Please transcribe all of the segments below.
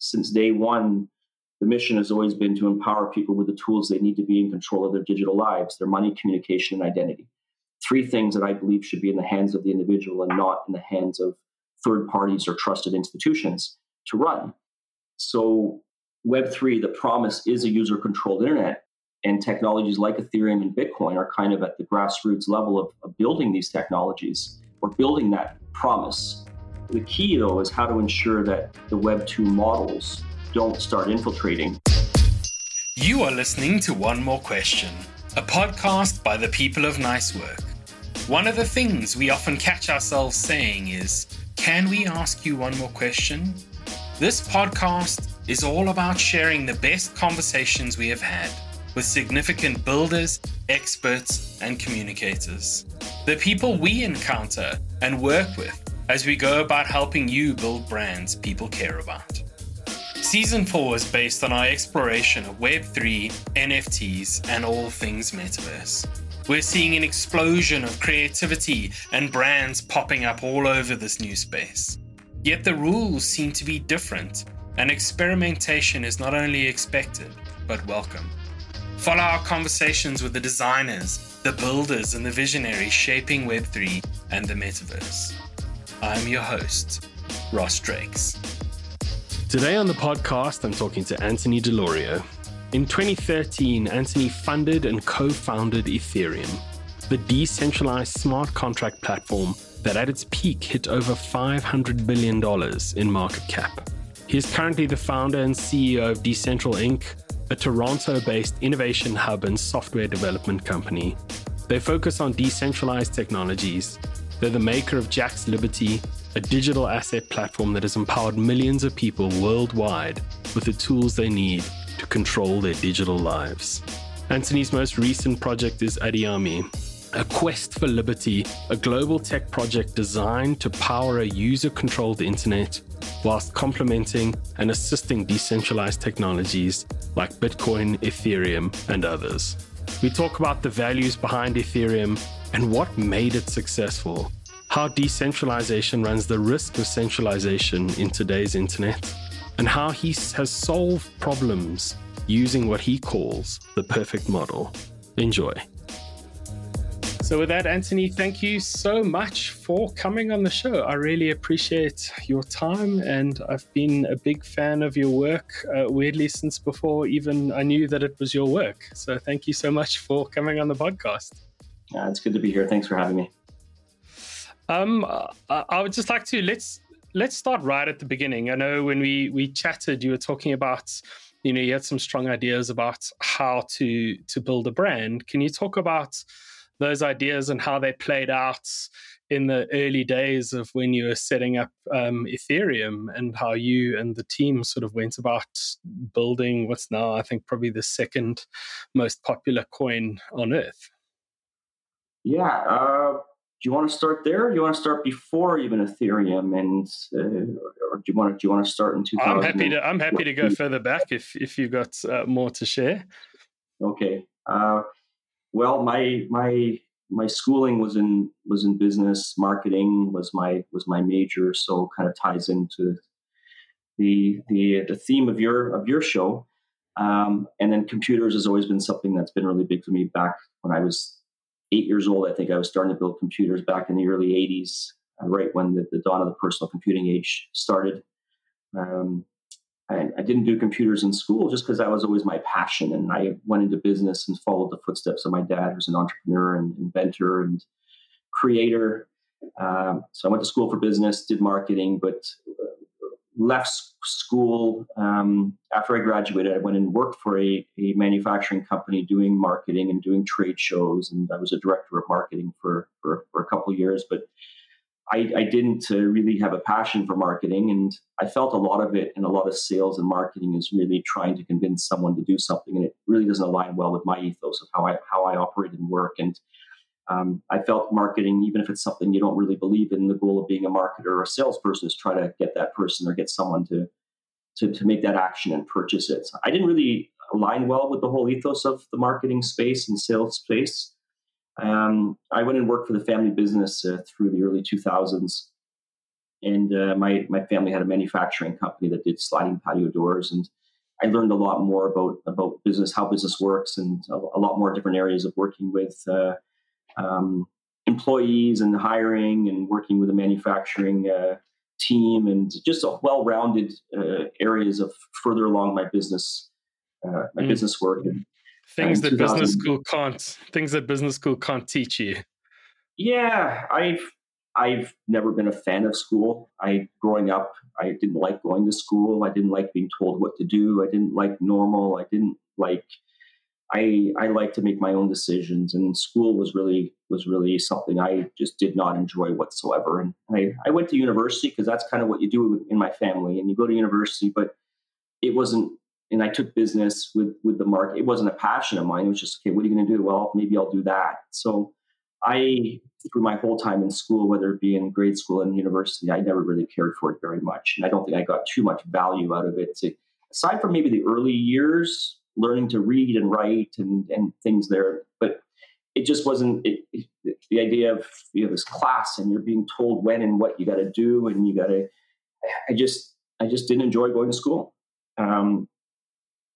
since day one, the mission has always been to empower people with the tools they need to be in control of their digital lives, their money, communication, and identity. Three things that I believe should be in the hands of the individual and not in the hands of third parties or trusted institutions to run. So, Web3, the promise is a user controlled internet. And technologies like Ethereum and Bitcoin are kind of at the grassroots level of, of building these technologies or building that promise. The key, though, is how to ensure that the Web 2 models don't start infiltrating. You are listening to One More Question, a podcast by the people of Nice Work. One of the things we often catch ourselves saying is, Can we ask you one more question? This podcast is all about sharing the best conversations we have had with significant builders, experts, and communicators. The people we encounter and work with as we go about helping you build brands people care about. Season 4 is based on our exploration of Web3, NFTs, and all things metaverse. We're seeing an explosion of creativity and brands popping up all over this new space. Yet the rules seem to be different, and experimentation is not only expected, but welcome. Follow our conversations with the designers, the builders, and the visionaries shaping Web3 and the metaverse. I'm your host, Ross Drakes. Today on the podcast, I'm talking to Anthony Di Iorio. In 2013, Anthony funded and co founded Ethereum, the decentralized smart contract platform that at its peak hit over $500 billion in market cap. He is currently the founder and CEO of Decentral Inc., a Toronto based innovation hub and software development company. They focus on decentralized technologies. They're the maker of Jaxx Liberty, a digital asset platform that has empowered millions of people worldwide with the tools they need to control their digital lives. Anthony's most recent project is Adiami, a quest for liberty, a global tech project designed to power a user controlled internet whilst complementing and assisting decentralized technologies like Bitcoin, Ethereum, and others. We talk about the values behind Ethereum and what made it successful, how decentralization runs the risk of centralization in today's internet, and how he has solved problems using what he calls the perfect model. Enjoy. So, with that, Anthony, thank you so much for coming on the show. I really appreciate your time, and I've been a big fan of your work, uh, weirdly, since before even I knew that it was your work. So, thank you so much for coming on the podcast. Uh, it's good to be here. Thanks for having me. Um, I would just like to let's let's start right at the beginning. I know when we we chatted, you were talking about you know you had some strong ideas about how to to build a brand. Can you talk about those ideas and how they played out in the early days of when you were setting up um, Ethereum and how you and the team sort of went about building what's now, I think, probably the second most popular coin on earth. Yeah. Uh, do you want to start there? Do you want to start before even Ethereum, and uh, or do you want to do you want to start in 2000? I'm happy to I'm happy to go further back if if you got uh, more to share. Okay. Uh, well, my my my schooling was in was in business marketing was my was my major, so kind of ties into the the the theme of your of your show. Um, and then computers has always been something that's been really big for me. Back when I was eight years old, I think I was starting to build computers back in the early '80s, uh, right when the, the dawn of the personal computing age started. Um, I, I didn't do computers in school just because that was always my passion. And I went into business and followed the footsteps of my dad, who's an entrepreneur and inventor and creator. Um, so I went to school for business, did marketing, but uh, left school um, after I graduated. I went and worked for a, a, manufacturing company doing marketing and doing trade shows, and I was a director of marketing for for, for a couple years. But I, I didn't uh, really have a passion for marketing, and I felt a lot of it and a lot of sales and marketing is really trying to convince someone to do something, and it really doesn't align well with my ethos of how I how I operate and work. And um, I felt marketing, even if it's something you don't really believe in, the goal of being a marketer or a salesperson is try to get that person or get someone to to, to make that action and purchase it. So I didn't really align well with the whole ethos of the marketing space and sales space. Um, I went and worked for the family business uh, through the early 2000s. and uh, my my family had a manufacturing company that did sliding patio doors, and I learned a lot more about about business, how business works, and a, a lot more different areas of working with uh, um, employees and hiring, and working with a manufacturing uh, team, and just a well-rounded uh, areas of further along my business uh, my mm. business work. And, things that business school can't things that business school can't teach you. Yeah, I've I've never been a fan of school. I growing up, I didn't like going to school. I didn't like being told what to do. I didn't like normal. I didn't like I I like to make my own decisions and school was really was really something I just did not enjoy whatsoever. And I, I went to university because that's kind of what you do in my family and you go to university, but it wasn't and I took business with with the market. It wasn't a passion of mine. It was just okay, what are you gonna do? Well, maybe I'll do that. So I, through my whole time in school, whether it be in grade school and university, I never really cared for it very much. And I don't think I got too much value out of it. To, aside from maybe the early years, learning to read and write and, and things there, but it just wasn't it, it, the idea of you know this class and you're being told when and what you got to do and you got to. I just I just didn't enjoy going to school. Um,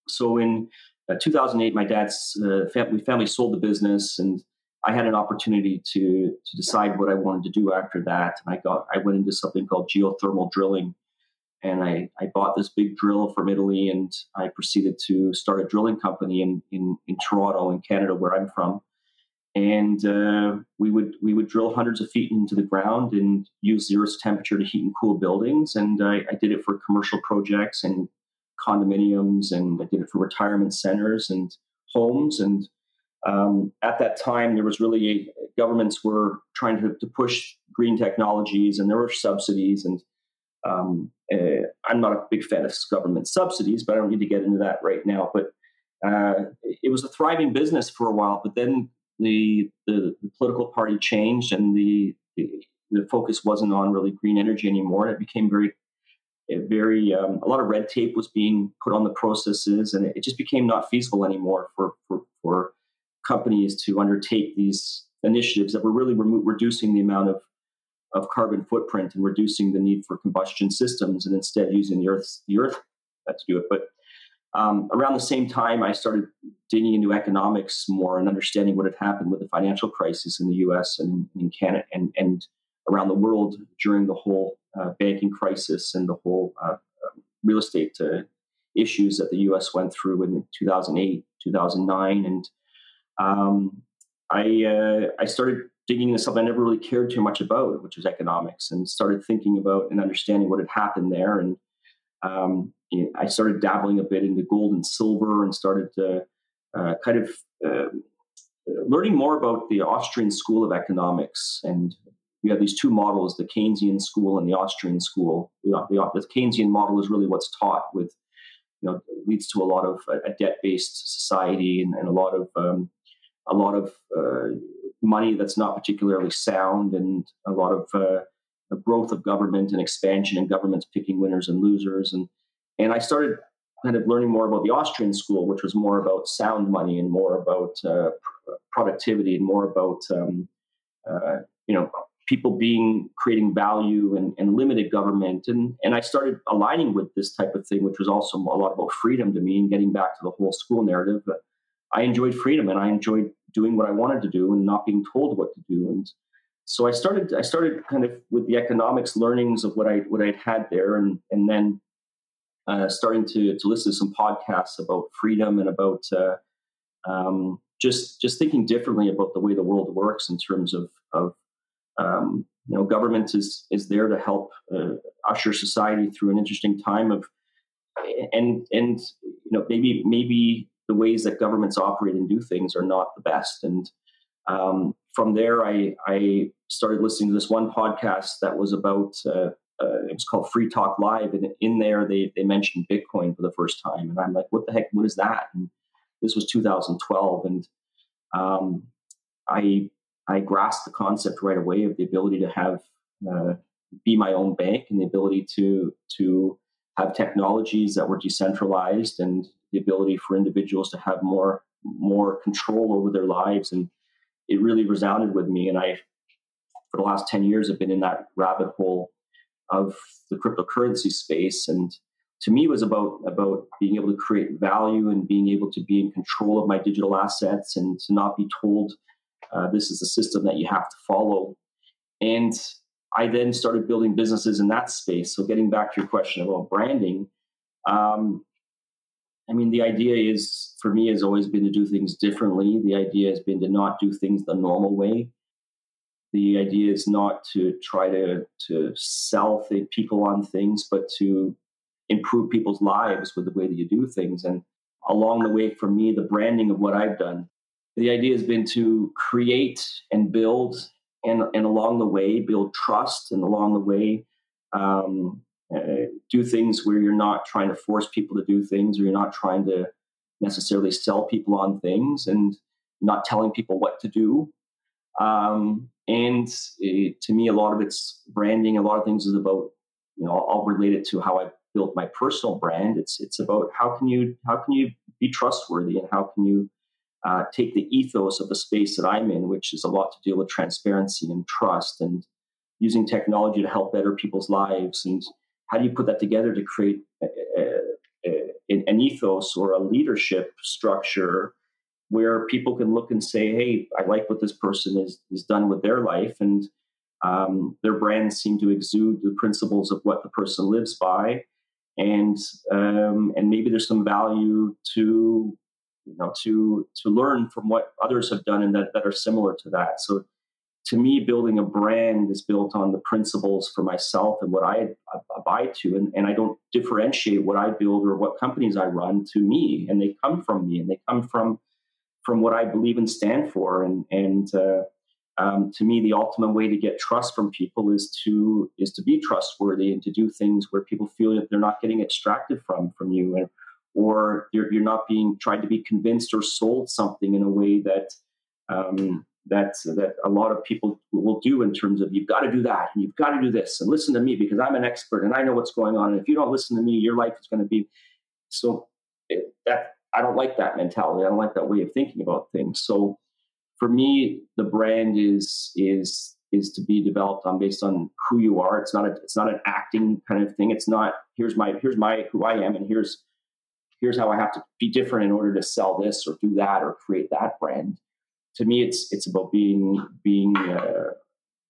so in uh, 2008, my dad's uh, family, family sold the business and I had an opportunity to to decide what I wanted to do after that, and I got I went into something called geothermal drilling, and I I bought this big drill from Italy, and I proceeded to start a drilling company in in, in Toronto, in Canada, where I'm from, and uh, we would we would drill hundreds of feet into the ground and use zero temperature to heat and cool buildings, and I, I did it for commercial projects and condominiums, and I did it for retirement centers and homes and um, at that time, there was really a, governments were trying to, to, push green technologies, and there were subsidies. And um, uh, I'm not a big fan of government subsidies, but I don't need to get into that right now. But uh, it was a thriving business for a while, but then the the, the political party changed, and the, the, the focus wasn't on really green energy anymore. And It became very very um, a lot of red tape was being put on the processes, and it, it just became not feasible anymore for for for companies to undertake these initiatives that were really remo- reducing the amount of, of carbon footprint and reducing the need for combustion systems and instead using the earth the earth to do it. But um, around the same time i started digging into economics more and understanding what had happened with the financial crisis in the us and in canada and, and around the world during the whole uh, banking crisis and the whole uh, um, real estate uh, issues that the us went through in 2008 2009 and um, I uh, I started digging into something I never really cared too much about, which was economics, and started thinking about and understanding what had happened there. And um, you know, I started dabbling a bit into gold and silver, and started to uh, kind of uh, learning more about the Austrian school of economics. And we have these two models: the Keynesian school and the Austrian school. The, the, the Keynesian model is really what's taught with you know leads to a lot of a, debt based society and, and, a lot of um, a lot of uh, money that's not particularly sound and a lot of uh, growth of government and expansion and governments picking winners and losers and and I started kind of learning more about the Austrian school, which was more about sound money and more about uh, productivity and more about um, uh, you know people being creating value and, and limited government and and I started aligning with this type of thing, which was also a lot about freedom to me and getting back to the whole school narrative. But I enjoyed freedom and I enjoyed doing what I wanted to do and not being told what to do. And so I started I started kind of with the economics learnings of what I what I'd had there and and then uh, starting to to listen to some podcasts about freedom and about uh, um, just just thinking differently about the way the world works in terms of of um, you know government is is there to help uh, usher society through an interesting time of and and you know maybe maybe the ways that governments operate and do things are not the best. And um, from there, I, I, started listening to this one podcast that was about, uh, uh, it was called Free Talk Live. And in there, they, they mentioned Bitcoin for the first time. And I'm like, what the heck, what is that? And this was 2012. And um, I, I grasped the concept right away of the ability to have, uh, be my own bank and the ability to, to have technologies that were decentralized and the ability for individuals to have more more control over their lives and it really resounded with me and i for the last 10 years have been in that rabbit hole of the cryptocurrency space. And to me, it was about about being able to create value and being able to be in control of my digital assets and to not be told uh, this is a system that you have to follow. And I then started building businesses in that space. So getting back to your question about branding, um, I mean, the idea is for me has always been to do things differently. The idea has been to not do things the normal way. The idea is not to try to to sell th- people on things, but to improve people's lives with the way that you do things. And along the way, for me, the branding of what I've done, the idea has been to create and build, and and along the way, build trust, and along the way, um, uh, do things where you're not trying to force people to do things or you're not trying to necessarily sell people on things and not telling people what to do. Um, and it, to me, a lot of it's branding. A lot of things is about, you know, I'll relate it to how I built my personal brand. It's it's about how can you how can you be trustworthy and how can you uh, take the ethos of the space that I'm in, which is a lot to deal with transparency and trust and using technology to help better people's lives. And how do you put that together to create a, a, a, an ethos or a leadership structure where people can look and say, "Hey, I like what this person is is done with their life," and um, their brands seem to exude the principles of what the person lives by, and um, and maybe there's some value to you know to to learn from what others have done and that that are similar to that. So to me, building a brand is built on the principles for myself and what I abide to. And, and I don't differentiate what I build or what companies I run to me. And they come from me and they come from from what I believe and stand for. And, and uh, um, to me, the ultimate way to get trust from people is to is to be trustworthy and to do things where people feel that they're not getting extracted from from you, and, or you're, you're not being tried to be convinced or sold something in a way that um, that that a lot of people will do in terms of you've got to do that and you've got to do this and listen to me because I'm an expert and I know what's going on and if you don't listen to me your life is going to be so that I don't like that mentality I don't like that way of thinking about things. So for me the brand is is is to be developed on based on who you are. It's not a, it's not an acting kind of thing. It's not here's my here's my who I am and here's here's how I have to be different in order to sell this or do that or create that brand to me, it's it's about being being uh,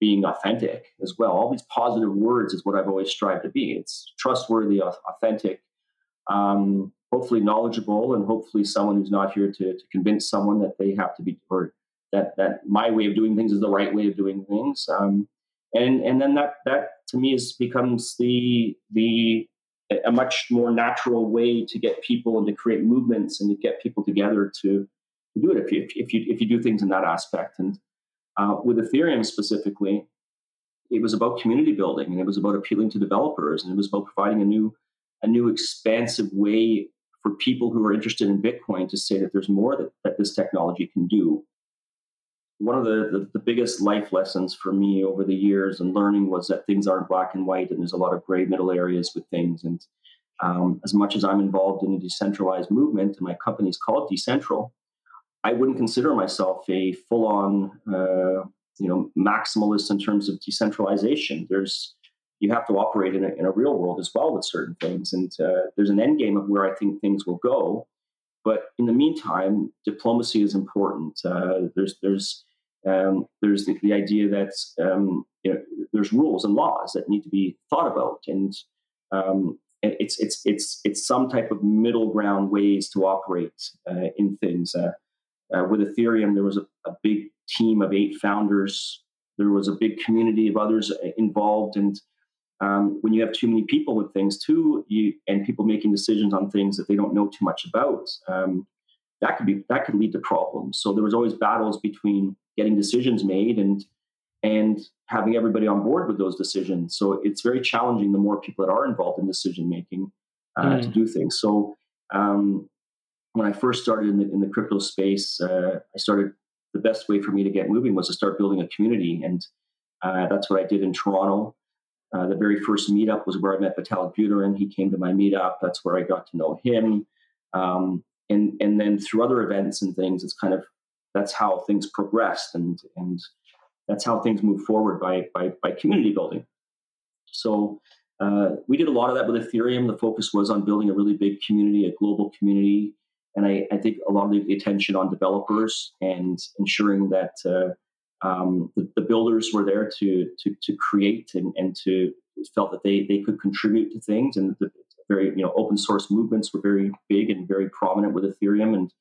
being authentic as well. All these positive words is what I've always strived to be. It's trustworthy, authentic, um, hopefully knowledgeable, and hopefully someone who's not here to, to convince someone that they have to be or that that my way of doing things is the right way of doing things. Um, and and then that that to me is becomes the the a much more natural way to get people and to create movements and to get people together to to do it if you if you if you do things in that aspect. And uh, with Ethereum specifically, it was about community building and it was about appealing to developers and it was about providing a new a new expansive way for people who are interested in Bitcoin to say that there's more that, that this technology can do. One of the, the, the biggest life lessons for me over the years and learning was that things aren't black and white and there's a lot of gray middle areas with things. And um, as much as I'm involved in a decentralized movement and my company is called Decentral, I wouldn't consider myself a full on, uh, you know, maximalist in terms of decentralization. There's you have to operate in a, in a real world as well with certain things, and uh, there's an end game of where I think things will go. But in the meantime, diplomacy is important. Uh, there's there's um, there's the, the, idea that um, you know, there's rules and laws that need to be thought about, and um, it's it's it's it's some type of middle ground ways to operate uh, in things. Uh, uh, with Ethereum, there was a, a, big team of eight founders. There was a big community of others uh, involved, and um, when you have too many people with things too, you and people making decisions on things that they don't know too much about, um, that could be that could lead to problems. So there was always battles between getting decisions made and and having everybody on board with those decisions. So it's very challenging the more people that are involved in decision making uh, mm. to do things. So um, when I first started in the, in the crypto space, uh, I started the best way for me to get moving was to start building a community. And uh, that's what I did in Toronto. Uh, the very first meetup was where I met Vitalik Buterin. He came to my meetup. That's where I got to know him. Um, and, and then through other events and things, it's kind of, that's how things progressed. And, and that's how things move forward by, by, by community building. So uh, we did a lot of that with Ethereum. The focus was on building a really big community, a global community, and I, I think a lot of the attention on developers and ensuring that uh, um, the, the, builders were there to to, to create and, and to felt that they they could contribute to things and the very you know open source movements were very big and very prominent with Ethereum and.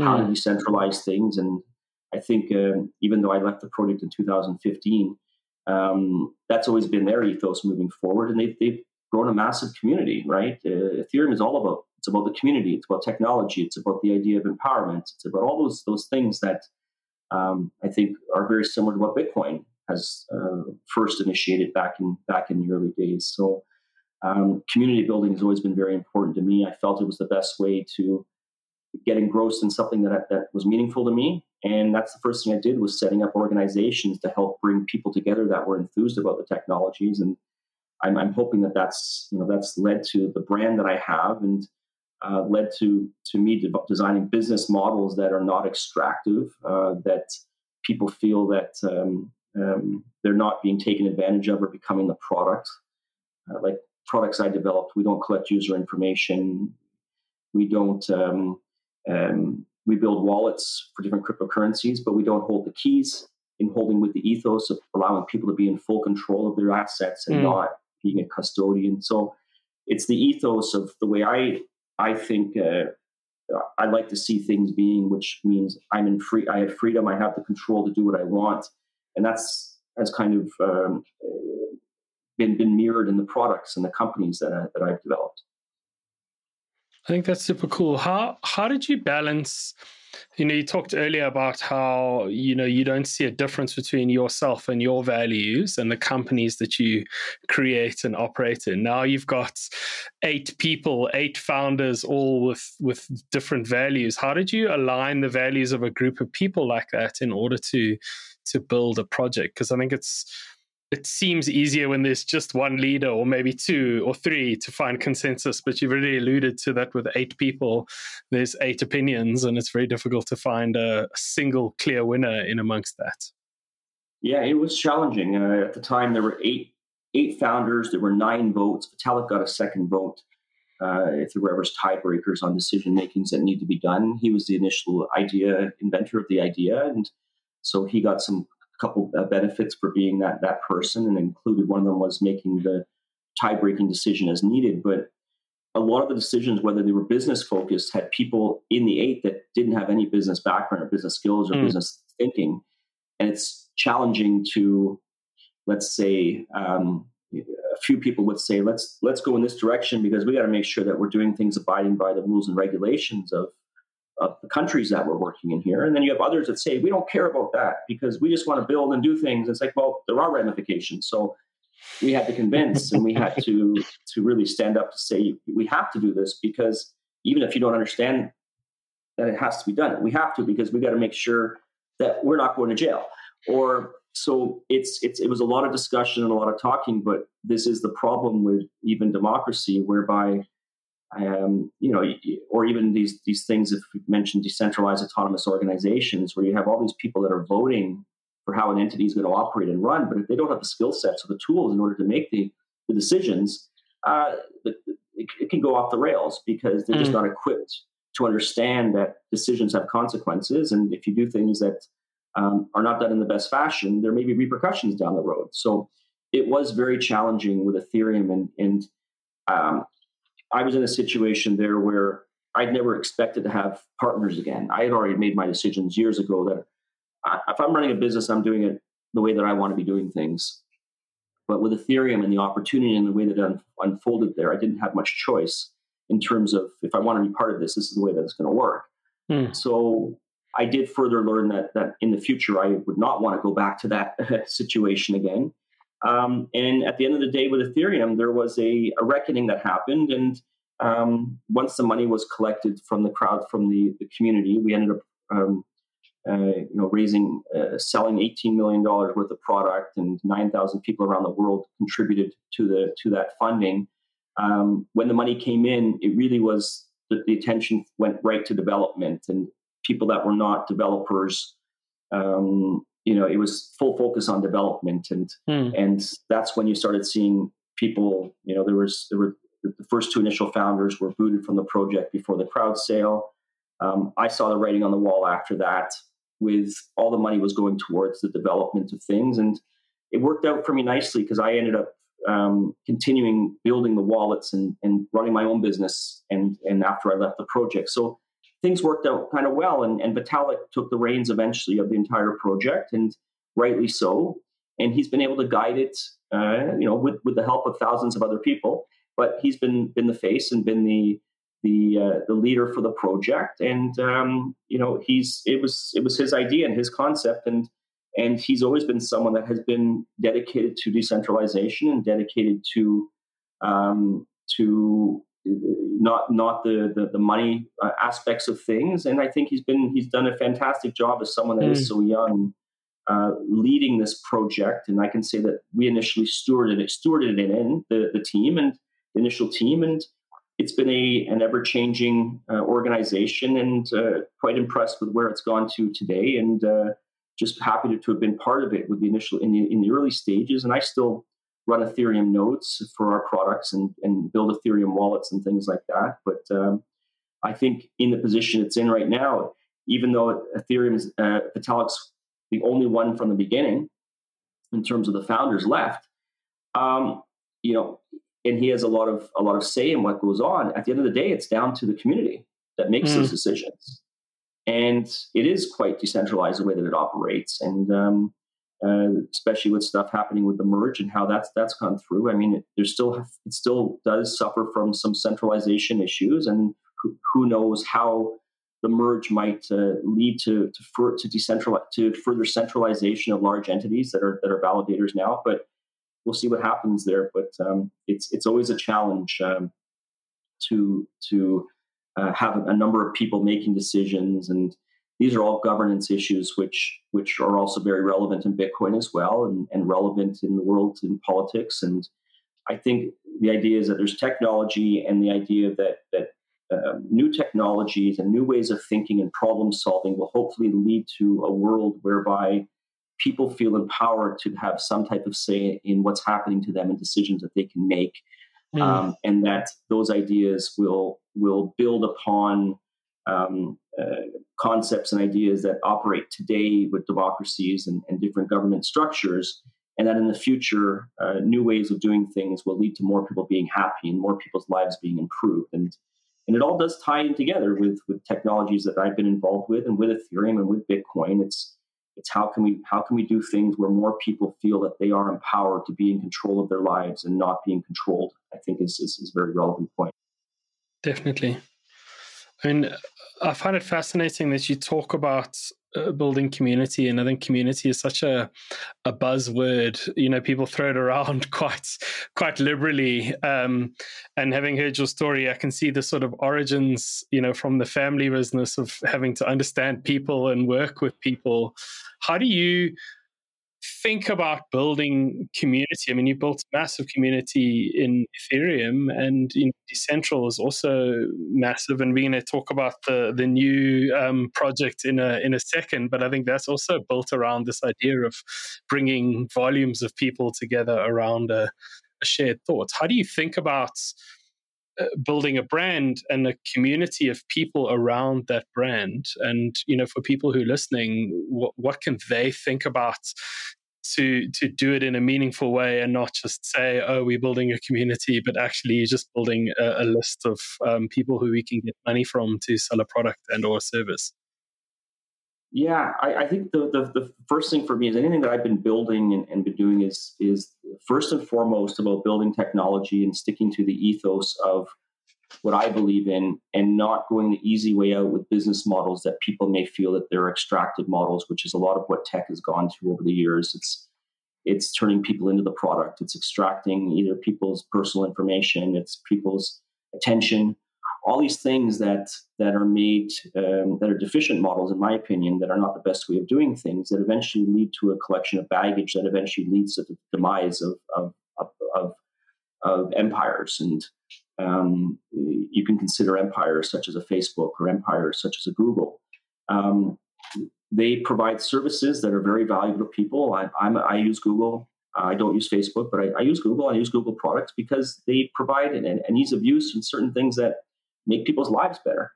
How to hmm. decentralize things and I think um, even though I left the project in 2015 um, that's always been their ethos moving forward and they've, they've grown a massive community right uh, Ethereum is all about it's about the community it's about technology it's about the idea of empowerment it's about all those those things that um, I think are very similar to what Bitcoin has uh, first initiated back in back in the early days. So um, community building has always been very important to me. I felt it was the best way to get engrossed in something that that was meaningful to me, and that's the first thing I did was setting up organizations to help bring people together that were enthused about the technologies. And I'm, I'm hoping that that's you know that's led to the brand that I have and. Uh, led to to me de- designing business models that are not extractive, uh, that people feel that um, um, they're not being taken advantage of or becoming the product. Uh, like products I developed, we don't collect user information. We don't. Um, um, we build wallets for different cryptocurrencies, but we don't hold the keys. In holding with the ethos of allowing people to be in full control of their assets and mm. not being a custodian. So it's the ethos of the way I I think uh, I like to see things being, which means I'm in free. I have freedom. I have the control to do what I want and that's has kind of um, been been mirrored in the products and the companies that I, that I've developed. I think that's super cool. How how did you balance? You know, you talked earlier about how you know you don't see a difference between yourself and your values and the companies that you create and operate in. Now you've got eight people, eight founders, all with with different values. How did you align the values of a group of people like that in order to to build a project because I think it's it seems easier when there's just one leader or maybe two or three to find consensus but you've already alluded to that with eight people there's eight opinions and it's very difficult to find a, single clear winner in amongst that. Yeah it was challenging. Uh, at the time there were eight eight founders there were nine votes. Vitalik got a second vote uh, if there were ever tiebreakers on decision makings that need to be done. He was the initial idea inventor of the idea and so he got some couple benefits for being that that person, and included one of them was making the tie breaking decision as needed. But a lot of the decisions, whether they were business focused, had people in the eight that didn't have any business background or business skills or mm. business thinking, and it's challenging to, let's say, um, a few people would say, let's let's go in this direction because we got to make sure that we're doing things abiding by the rules and regulations of of the countries that we're working in here. And then you have others that say, we don't care about that because we just want to build and do things. It's like, well, there are ramifications. So we had to convince and we had to to really stand up to say we have to do this because even if you don't understand that it has to be done, we have to because we got to make sure that we're not going to jail. Or so it's it's it was a lot of discussion and a lot of talking, but this is the problem with even democracy, whereby um, you know, or even these these things. If we mentioned decentralized autonomous organizations, where you have all these people that are voting for how an entity is going to operate and run, but if they don't have the skill sets or the tools in order to make the, the decisions, uh, it, it, can go off the rails because they're mm. just not equipped to understand that decisions have consequences, and if you do things that um, are not done in the best fashion, there may be repercussions down the road. So it was very challenging with Ethereum, and and um, I was in a situation there where I'd never expected to have partners again. I had already made my decisions years ago that if I'm running a business, I'm doing it the way that I want to be doing things. But with Ethereum and the opportunity and the way that it unfolded there, I didn't have much choice in terms of if I want to be part of this, this is the way that it's going to work. Hmm. So I did further learn that that in the future I would not want to go back to that situation again. Um, and at the end of the day, with Ethereum, there was a, a reckoning that happened. And um, once the money was collected from the crowd, from the, the community, we ended up, um, uh, you know, raising, uh, selling $18 million worth of product, and 9,000 people around the world contributed to the to that funding. Um, when the money came in, it really was the, the, attention went right to development and people that were not developers um, you know it was full focus on development and mm. and that's when you started seeing people, you know, there was there were the first two initial founders were booted from the project before the crowd sale. Um, I saw the writing on the wall after that, with all the money was going towards the development of things, and it worked out for me nicely because I ended up um, continuing building the wallets and, and running my own business. And and after I left the project, so things worked out kind of well. And, and Vitalik took the reins eventually of the entire project, and rightly so. And he's been able to guide it, uh, you know, with with the help of thousands of other people. But he's been been the face and been the the uh, the leader for the project. And um, you know, he's it was it was his idea and his concept and and he's always been someone that has been dedicated to decentralization and dedicated to um, to not not the the, the money uh, aspects of things. And I think he's been he's done a fantastic job as someone that mm. is so young. Uh, leading this project, and I can say that we initially stewarded it, stewarded it in the, the team and the initial team, and it's been a an ever changing uh, organization, and uh, quite impressed with where it's gone to today. And uh, just happy to, to have been part of it with the initial in the, in the early stages. And I still run Ethereum nodes for our products and, and build Ethereum wallets and things like that. But um, I think in the position it's in right now, even though Ethereum's uh, Vitalik's the only one from the beginning in terms of the founders left, um, you know, and he has a lot of a lot of say in what goes on. At the end of the day, it's down to the community that makes mm. those decisions and it is quite decentralized the way that it operates and um, uh, especially with stuff happening with the merge and how that's that's gone through. I mean it, there's still it still does suffer from some centralization issues and who, who knows how the merge might uh, lead to to, for, to to further centralization of large entities that are that are validators now but we'll see what happens there. But um, it's it's always a challenge um, to to uh, have a number of people making decisions and these are all governance issues which which are also very relevant in bitcoin as well and, and relevant in the world in politics and i think the idea is that there's technology and the idea that that uh, new technologies and new ways of thinking and problem solving will hopefully lead to a world whereby people feel empowered to have some type of say in what's happening to them and decisions that they can make mm. um, and that those ideas will will build upon um, uh, concepts and ideas that operate today with democracies and, and, different government structures, and that in the future, uh, new ways of doing things will lead to more people being happy and more people's lives being improved. And and it all does tie in together with with technologies that I've been involved with, and with Ethereum and with Bitcoin. It's it's how can we how can we do things where more people feel that they are empowered to be in control of their lives and not being controlled. I think is is, is a very relevant point. Definitely. I mean, I find it fascinating that you talk about uh, building community, and I think community is such a a buzzword. You know, people throw it around quite quite liberally. Um, and having heard your story, I can see the sort of origins, you know, from the family business of having to understand people and work with people. How do you think about building community, I mean, you built massive community in Ethereum, and you know, Decentral is also massive. And we're going to talk about the the new um, project in a in a second. But I think that's also built around this idea of bringing volumes of people together around a, a shared thought. How do you think about uh, building a brand and a community of people around that brand and you know for people who are listening what, what can they think about to to do it in a meaningful way and not just say oh we're building a community but actually just building a, a list of um, people who we can get money from to sell a product and or service. Yeah, I, I think the, the, the first thing for me is anything that I've been building and, and been doing is is first and foremost about building technology and sticking to the ethos of what I believe in and not going the easy way out with business models that people may feel that they're extractive models, which is a lot of what tech has gone through over the years. It's it's turning people into the product. It's extracting either people's personal information, it's people's attention, all these things that that are made um, that are deficient models, in my opinion, that are not the best way of doing things. That eventually lead to a collection of baggage that eventually leads to the demise of of, of, of, of empires. And um, you can consider empires such as a Facebook or empires such as a Google. Um, they provide services that are very valuable to people. I, I'm, I use Google. I don't use Facebook, but I, I, use Google. I use Google products because they provide an, an, ease of use and certain things that make people's lives better.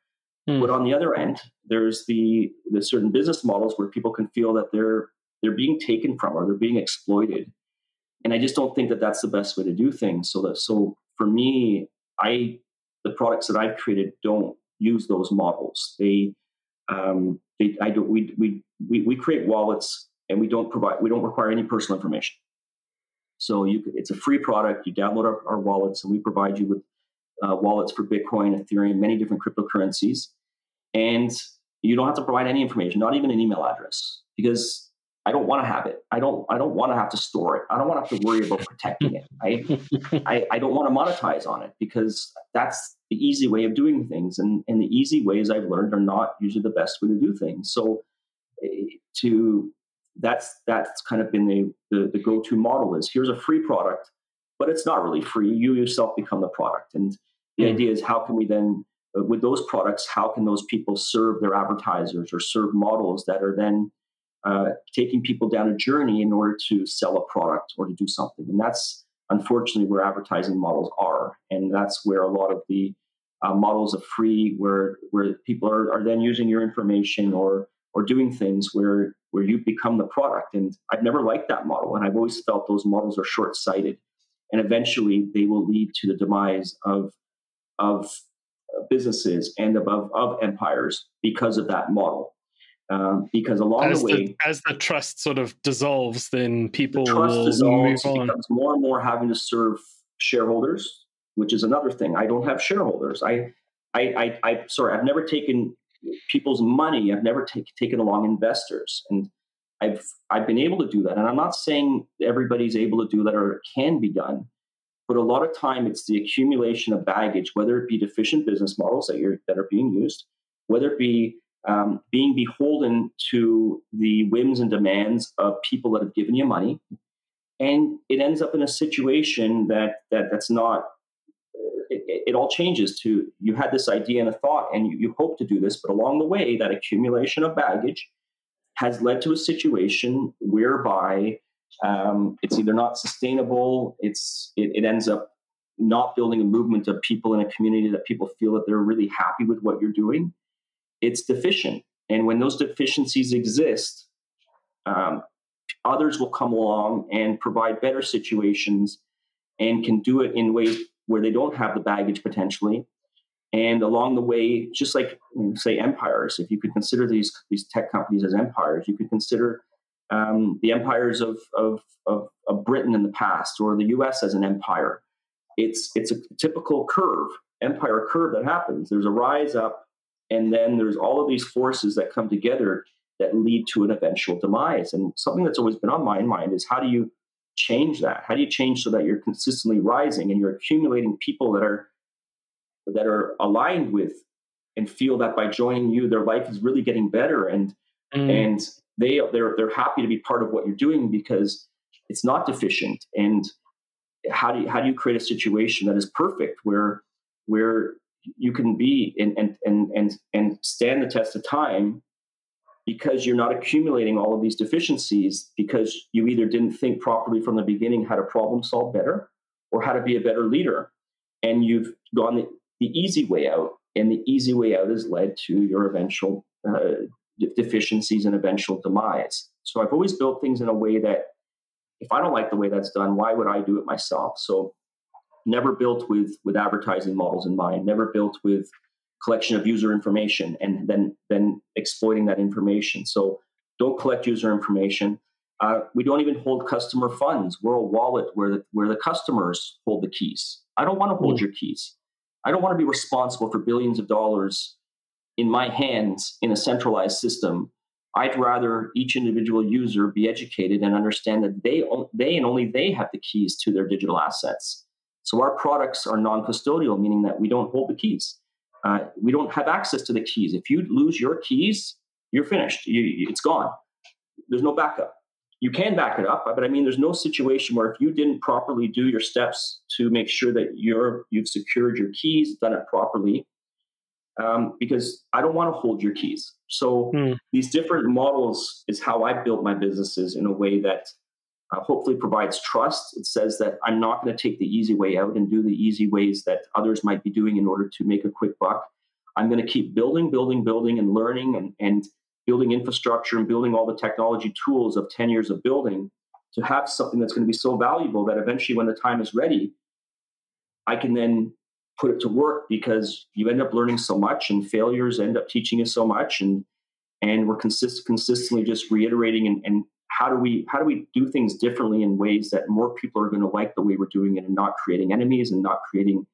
Mm. But on the other end, there's the the certain business models where people can feel that they're they're being taken from or they're being exploited, and I just don't think that that's the best way to do things. So that so for me, I the products that I've created don't use those models. They um, they I don't we we we, we create wallets and we don't provide we don't require any personal information. So you it's a free product. You download our, our wallets, and we provide you with uh, wallets for Bitcoin, Ethereum, many different cryptocurrencies, and you don't have to provide any information, not even an email address, because I don't want to have it. I don't. I don't want to have to store it. I don't want to have to worry about protecting it. I, I, I don't want to monetize on it because that's the easy way of doing things, and and the easy ways I've learned are not usually the best way to do things. So eh, to that's that's kind of been the, the, the go-to model is here's a free product but it's not really free you yourself become the product and the mm. idea is how can we then with those products how can those people serve their advertisers or serve models that are then uh, taking people down a journey in order to sell a product or to do something and that's unfortunately where advertising models are and that's where a lot of the uh, models of free where where people are, are then using your information or or doing things where where you become the product. And I've never liked that model, and I've always felt those models are short sighted, and eventually they will lead to the demise of of businesses and of of empires because of that model. Um, because along as the way, the, as the trust sort of dissolves, then people the trust will dissolves, move on. becomes more and more having to serve shareholders, which is another thing. I don't have shareholders. I, I, I, I sorry, I've never taken people's money. I've never take, taken along investors, and I've I've been able to do that. And I'm not saying everybody's able to do that or it can be done, but a lot of time it's the accumulation of baggage, whether it be deficient business models that you're that are being used, whether it be um, being beholden to the whims and demands of people that have given you money, and it ends up in a situation that that that's not it, it, all changes to you had this idea and a thought and you, you hope to do this but along the way that accumulation of baggage has led to a situation whereby um, it's either not sustainable it's it, it, ends up not building a movement of people in a community that people feel that they're really happy with what you're doing it's deficient and when those deficiencies exist um, others will come along and provide better situations and can do it in ways where they don't have the baggage potentially. And along the way, just like say empires, if you could consider these these tech companies as empires, you could consider um, the empires of, of, of, of Britain in the past or the U.S. as an empire. It's it's a typical curve, empire curve that happens. There's a rise up, and then there's all of these forces that come together that lead to an eventual demise. And something that's always been on my mind is how do you change that? How do you change so that you're consistently rising and you're accumulating people that are that are aligned with and feel that by joining you, their life is really getting better and mm. and they they're they're happy to be part of what you're doing because it's not deficient. And how do you how do you create a situation that is perfect where where you can be and and and and, and stand the test of time because you're not accumulating all of these deficiencies because you either didn't think properly from the beginning how to problem solve better or how to be a better leader. And you've gone the, the easy way out. And the easy way out has led to your eventual uh, deficiencies and eventual demise. So I've always built things in a way that if I don't like the way that's done, why would I do it myself? So never built with with advertising models in mind, never built with collection of user information and then then exploiting that information. So don't collect user information. Uh, we don't even hold customer funds. We're a wallet where the, where the customers hold the keys. I don't want to hold mm. your keys. I don't want to be responsible for billions of dollars in my hands in a centralized system. I'd rather each individual user be educated and understand that they, they and only they have the keys to their digital assets. So our products are non-custodial, meaning that we don't hold the keys. Uh, we don't have access to the keys. If you lose your keys, you're finished. You, it's gone. There's no backup. You can back it up, but I mean, there's no situation where if you didn't properly do your steps to make sure that you're you've secured your keys, done it properly, um, because I don't want to hold your keys. So hmm. these different models is how I built my businesses in a way that uh, hopefully provides trust. It says that I'm not going to take the easy way out and do the easy ways that others might be doing in order to make a quick buck. I'm going to keep building, building, building, and learning and, and building infrastructure and building all the technology tools of 10 years of building to have something that's going to be so valuable that eventually, when the time is ready, I can then put it to work because you end up learning so much and failures end up teaching you so much and and we're consist- consistently just reiterating and, and how do we how do we do things differently in ways that more people are going to like the way we're doing it and not creating enemies and not creating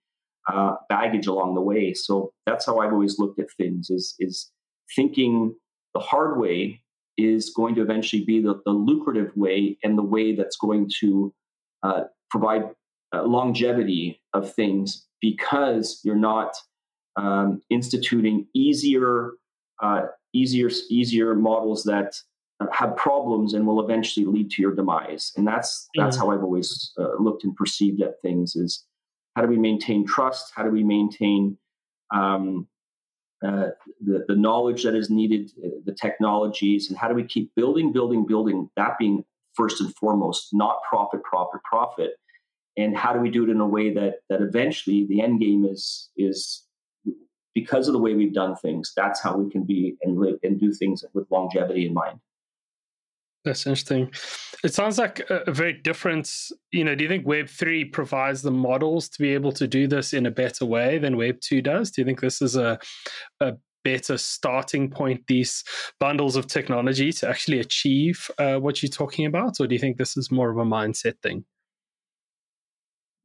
uh, baggage along the way? So that's how i've always looked at things is is thinking the hard way is going to eventually be the, the lucrative way and the way that's going to uh, provide uh, longevity of things because you're not um, instituting easier uh, easier easier models that have problems and will eventually lead to your demise. And that's that's mm. how I've always uh, looked and perceived at things: is how do we maintain trust? How do we maintain um, uh, the the knowledge that is needed, uh, the technologies, and how do we keep building, building, building? That being first and foremost, not profit, profit, profit. And how do we do it in a way that that eventually the end game is is because of the way we've done things. That's how we can be and live and do things with longevity in mind. That's interesting. It sounds like a, very different, you know, do you think Web 3 provides the models to be able to do this in a better way than Web 2 does? Do you think this is a, a better starting point, these bundles of technology to actually achieve uh, what you're talking about? Or do you think this is more of a mindset thing?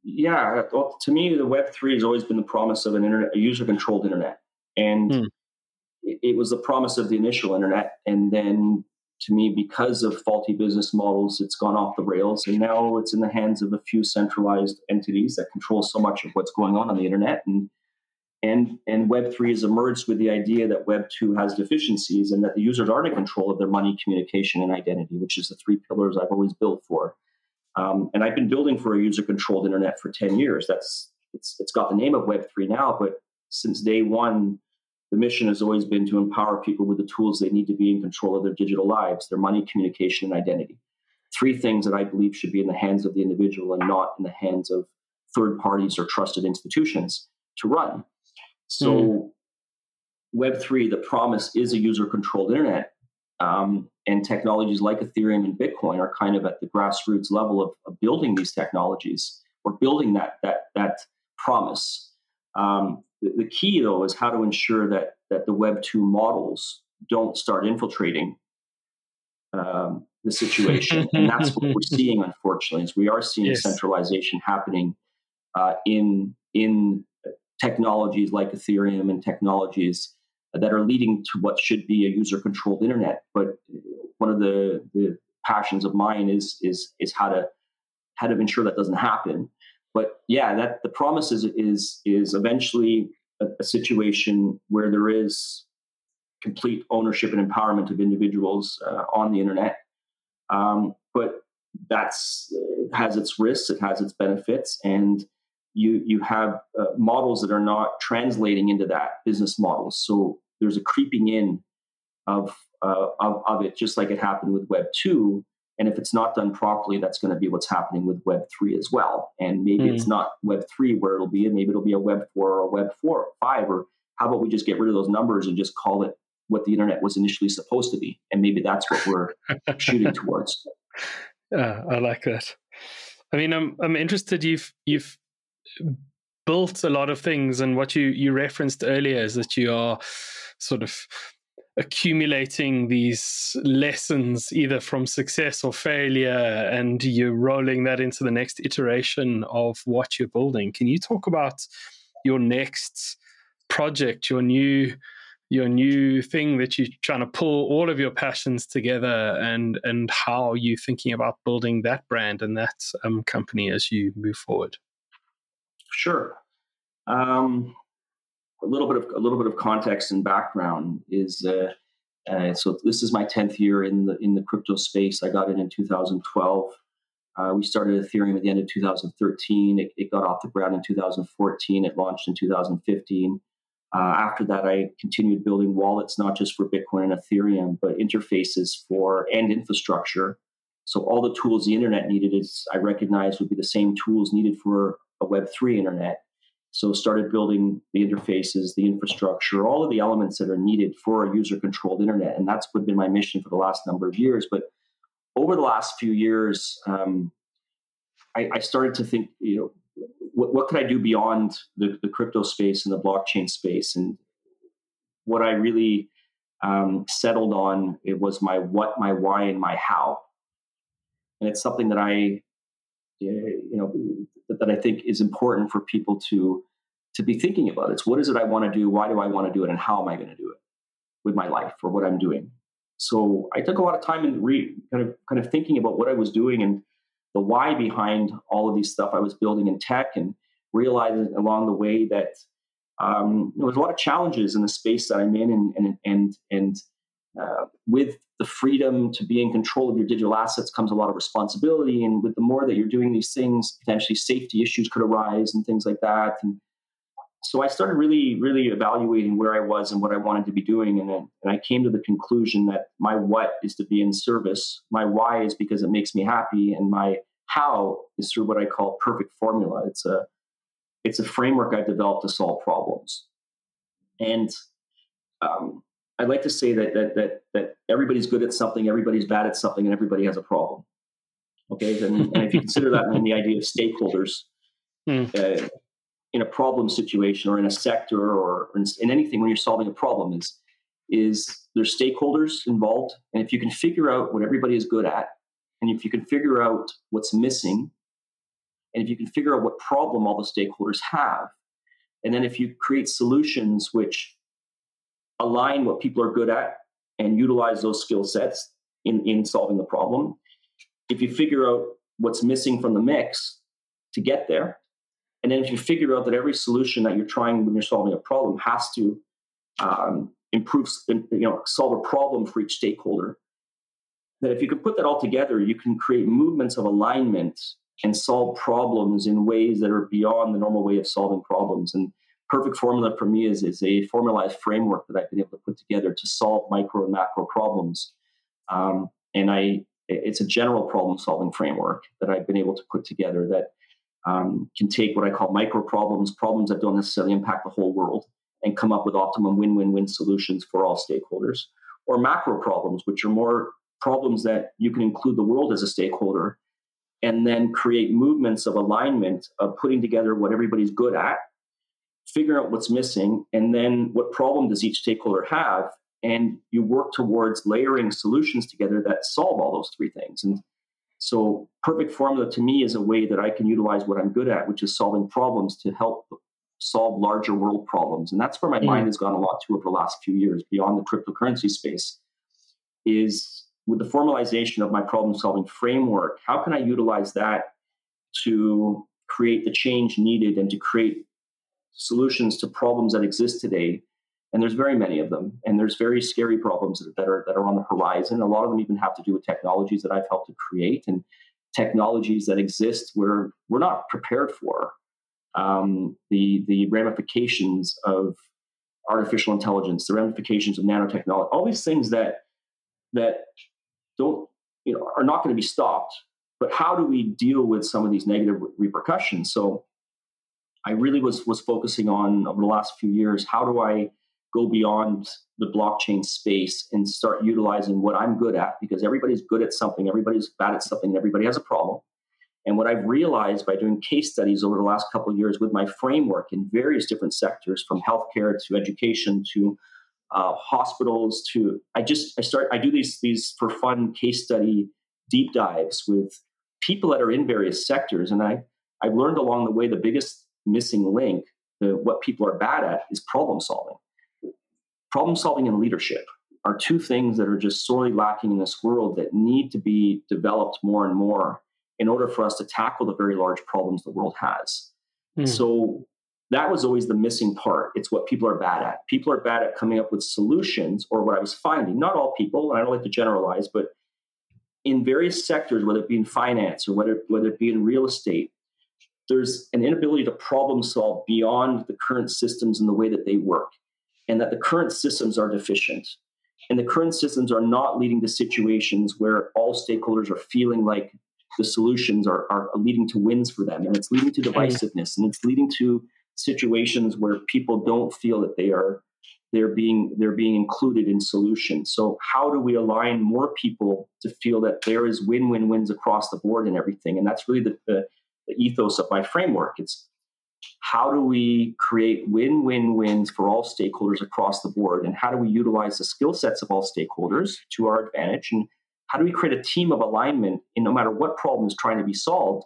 Yeah, well, to me, the Web 3 has always been the promise of an internet, a user controlled internet. And mm. it, it was the promise of the initial internet. And then to me, because of faulty business models, it's gone off the rails. And now it's in the hands of a few centralized entities that control so much of what's going on on the internet. And and and Web three has emerged with the idea that Web two has deficiencies and that the users aren't in control of their money, communication, and identity, which is the three pillars I've always built for. Um, and I've been building for a user controlled internet for ten years. That's it's it's got the name of Web three now, but since day one, the mission has always been to empower people with the tools they need to be in control of their digital lives, their money, communication, and identity. Three things that I believe should be in the hands of the individual and not in the hands of third parties or trusted institutions to run. So, mm. Web3, the promise is a user controlled internet. Um, and technologies like Ethereum and Bitcoin are kind of at the grassroots level of, of building these technologies or building that, that, that promise. Um, the, the key, though, is how to ensure that that the Web two models don't start infiltrating um, the situation, and that's what we're seeing. Unfortunately, is we are seeing yes. centralization happening uh, in in technologies like Ethereum and technologies that are leading to what should be a user controlled internet. But one of the, the passions of mine is is is how to how to ensure that doesn't happen. But yeah, that the promise is is is eventually a, a situation where there is complete ownership and empowerment of individuals uh, on the internet. Um, but that's has its risks, it has its benefits, and you you have uh, models that are not translating into that business models. So there's a creeping in of, uh, of of it, just like it happened with Web two, and if it's not done properly, that's going to be what's happening with Web 3 as well. And maybe mm. it's hmm. not Web 3 where it'll be, and maybe it'll be a Web 4 or a Web 4 or 5. Or how about we just get rid of those numbers and just call it what the internet was initially supposed to be? And maybe that's what we're shooting towards. Yeah, I like that. I mean, I'm I'm interested. You've you've built a lot of things, and what you you referenced earlier is that you are sort of accumulating these lessons either from success or failure and you're rolling that into the next iteration of what you're building. Can you talk about your next project your new your new thing that you're trying to pull all of your passions together and and how you're thinking about building that brand and that um, company as you move forward? Sure. Um, a little bit of a little bit of context and background is uh, uh, so this is my 10th year in the in the crypto space. I got in in 2012. Uh, we started Ethereum at the end of 2013. It, it, got off the ground in 2014. It launched in 2015. Uh, after that, I continued building wallets, not just for Bitcoin and Ethereum, but interfaces for and infrastructure So all the tools the internet needed is I recognized would be the same tools needed for a Web3 internet. So started building the interfaces, the infrastructure, all of the elements that are needed for a user-controlled internet, and that's been my mission for the last number of years. But over the last few years, um, I, I, started to think, you know, what, what could I do beyond the, the crypto space and the blockchain space? And what I really um, settled on it was my what, my why, and my how. And it's something that I, you know, that, that I think is important for people to to be thinking about. It's what is it I want to do? Why do I want to do it? And how am I going to do it with my life or what I'm doing? So I took a lot of time and re, kind of kind of thinking about what I was doing and the why behind all of these stuff I was building in tech, and realizing along the way that um, there was a lot of challenges in the space that I'm in, and and and and uh, with the freedom to be in control of your digital assets comes a lot of responsibility. And with the more that you're doing these things, potentially safety issues could arise and things like that. And so I started really, really evaluating where I was and what I wanted to be doing. And, then, and I came to the conclusion that my what is to be in service. My why is because it makes me happy. And my how is through what I call perfect formula. It's a, it's a framework I've developed to solve problems. And um, I'd like to say that that that that everybody's good at something, everybody's bad at something, and everybody has a problem. Okay, and, and if you consider that in the idea of stakeholders mm. uh, in a problem situation or in a sector or in, in anything when you're solving a problem is is there's stakeholders involved, and if you can figure out what everybody is good at, and if you can figure out what's missing, and if you can figure out what problem all the stakeholders have, and then if you create solutions which align what people are good at and utilize those skill sets in, in solving the problem. If you figure out what's missing from the mix to get there, and then if you figure out that every solution that you're trying when you're solving a problem has to um, improve, you know, solve a problem for each stakeholder, that if you can put that all together, you can create movements of alignment and solve problems in ways that are beyond the normal way of solving problems. And perfect formula for me is, is a formalized framework that I've been able to put together to solve micro and macro problems. Um, and I, it's a general problem solving framework that I've been able to put together that um, can take what I call micro problems, problems that don't necessarily impact the whole world, and come up with optimum win win win solutions for all stakeholders, or macro problems, which are more problems that you can include the world as a stakeholder and then create movements of alignment of putting together what everybody's good at figure out what's missing, and then what problem does each stakeholder have, and you work towards layering solutions together that solve all those three things. And so, perfect formula to me is a way that I can utilize what I'm good at, which is solving problems to help solve larger world problems. And that's where my mm. mind has gone a lot to over the last few years, beyond the cryptocurrency space, is with the formalization of my problem solving framework, how can I utilize that to create the change needed and to create solutions to problems that exist today and there's very many of them and there's very scary problems that are that are on the horizon. A lot of them even have to do with technologies that i've helped to create and technologies that exist where we're not prepared for um, the the ramifications of artificial intelligence the ramifications of nanotechnology all these things that that don't you know are not going to be stopped. But how do we deal with some of these negative repercussions? So I really was was focusing on over the last few years. How do I go beyond the blockchain space and start utilizing what I'm good at? Because everybody's good at something, everybody's bad at something, everybody has a problem. And what I've realized by doing case studies over the last couple of years with my framework in various different sectors, from healthcare to education to uh, hospitals to I just I start I do these these for fun case study deep dives with people that are in various sectors, and I I've learned along the way the biggest missing link to what people are bad at is problem solving. Problem solving and leadership are two things that are just sorely lacking in this world that need to be developed more and more in order for us to tackle the very large problems the world has. Mm. So that was always the missing part. It's what people are bad at. People are bad at coming up with solutions, or what I was finding, not all people, and I don't like to generalize, but in various sectors, whether it be in finance or whether, whether it be in real estate, there's an inability to problem solve beyond the current systems and the way that they work, and that the current systems are deficient. And the current systems are not leading to situations where all stakeholders are feeling like the solutions are, are leading to wins for them. And it's leading to divisiveness and it's leading to situations where people don't feel that they are they're being they're being included in solutions. So how do we align more people to feel that there is win-win-wins across the board and everything? And that's really the, the, the ethos of my framework. It's how do we create win-win-wins for all stakeholders across the board? And how do we utilize the skill sets of all stakeholders to our advantage? And how do we create a team of alignment in no matter what problem is trying to be solved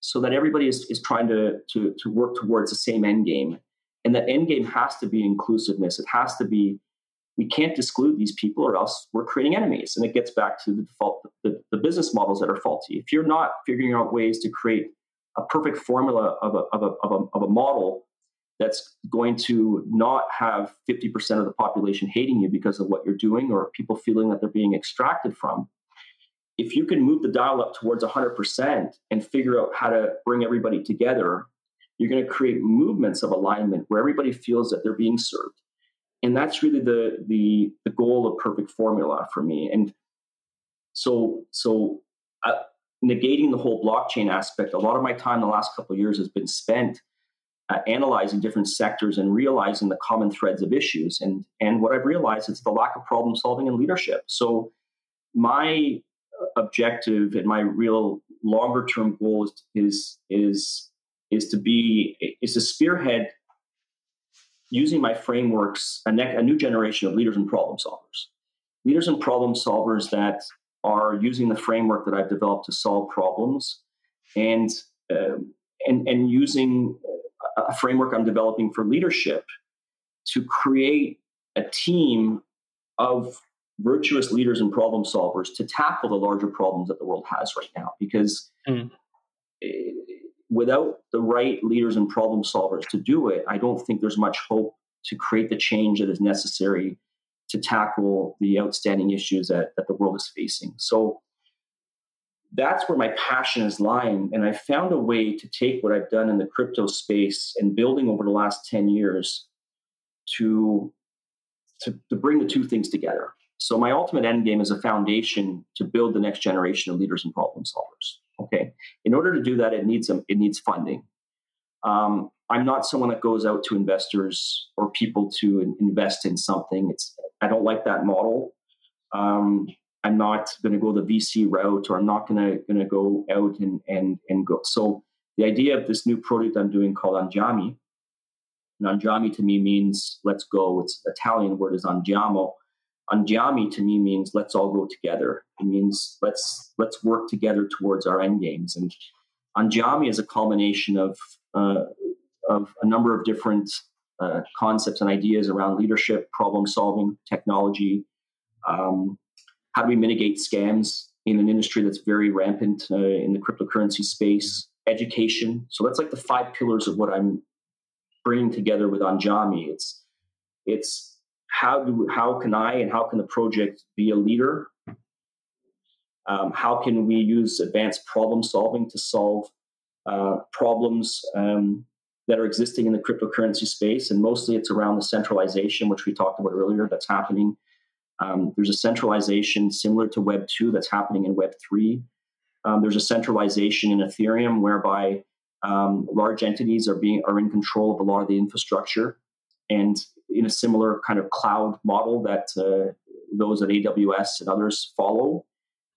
so that everybody is, is trying to, to, to work towards the same end game? And that end game has to be inclusiveness. It has to be we can't exclude these people or else we're creating enemies. And it gets back to the default the, the business models that are faulty. If you're not figuring out ways to create a perfect formula of a, of a, of a, of a model that's going to not have 50% of the population hating you because of what you're doing or people feeling that they're being extracted from. If you can move the dial up towards 100% and figure out how to bring everybody together, you're going to create movements of alignment where everybody feels that they're being served. And that's really the, the, the goal of perfect formula for me. And so, so uh, negating the whole blockchain aspect, a lot of my time the last couple of years has been spent uh, analyzing different sectors and realizing the common threads of issues. And and what I've realized is the lack of problem solving and leadership. So my objective and my real longer term goal is is is is to be is to spearhead using my frameworks a, ne- a new generation of leaders and problem solvers leaders and problem solvers that are using the framework that I've developed to solve problems and uh, and and using a framework I'm developing for leadership to create a team of virtuous leaders and problem solvers to tackle the larger problems that the world has right now. Because mm. without the right leaders and problem solvers to do it, I don't think there's much hope to create the change that is necessary to tackle the outstanding issues that, that the world is facing. So that's where my passion is lying. And I found a way to take what I've done in the crypto space and building over the last 10 years to, to, to bring the two things together. So my ultimate end game is a foundation to build the next generation of leaders and problem solvers. Okay. In order to do that, it needs it needs funding. Um, I'm not someone that goes out to investors or people to invest in something. It's I don't like that model. Um, I'm not going to go the VC route, or I'm not going to going to go out and and and go. So the idea of this new project I'm doing called Andiami, and Andiami to me means let's go. It's Italian word is Andiamo. Andiami to me means let's all go together. It means let's let's work together towards our end games. And Andiami is a culmination of uh, of a number of different uh, concepts and ideas around leadership, problem solving, technology. Um, how do we mitigate scams in an industry that's very rampant uh, in the cryptocurrency space? Education. So that's like the five pillars of what I'm bringing together with Andiami. It's it's how do how can I and how can the project be a leader? Um, how can we use advanced problem solving to solve uh, problems um, that are existing in the cryptocurrency space? And mostly it's around the centralization, which we talked about earlier, that's happening um, there's a centralization similar to Web 2 that's happening in Web 3. Um, there's a centralization in Ethereum whereby um, large entities are being are in control of a lot of the infrastructure, and in a similar kind of cloud model that uh, those at AWS and others follow.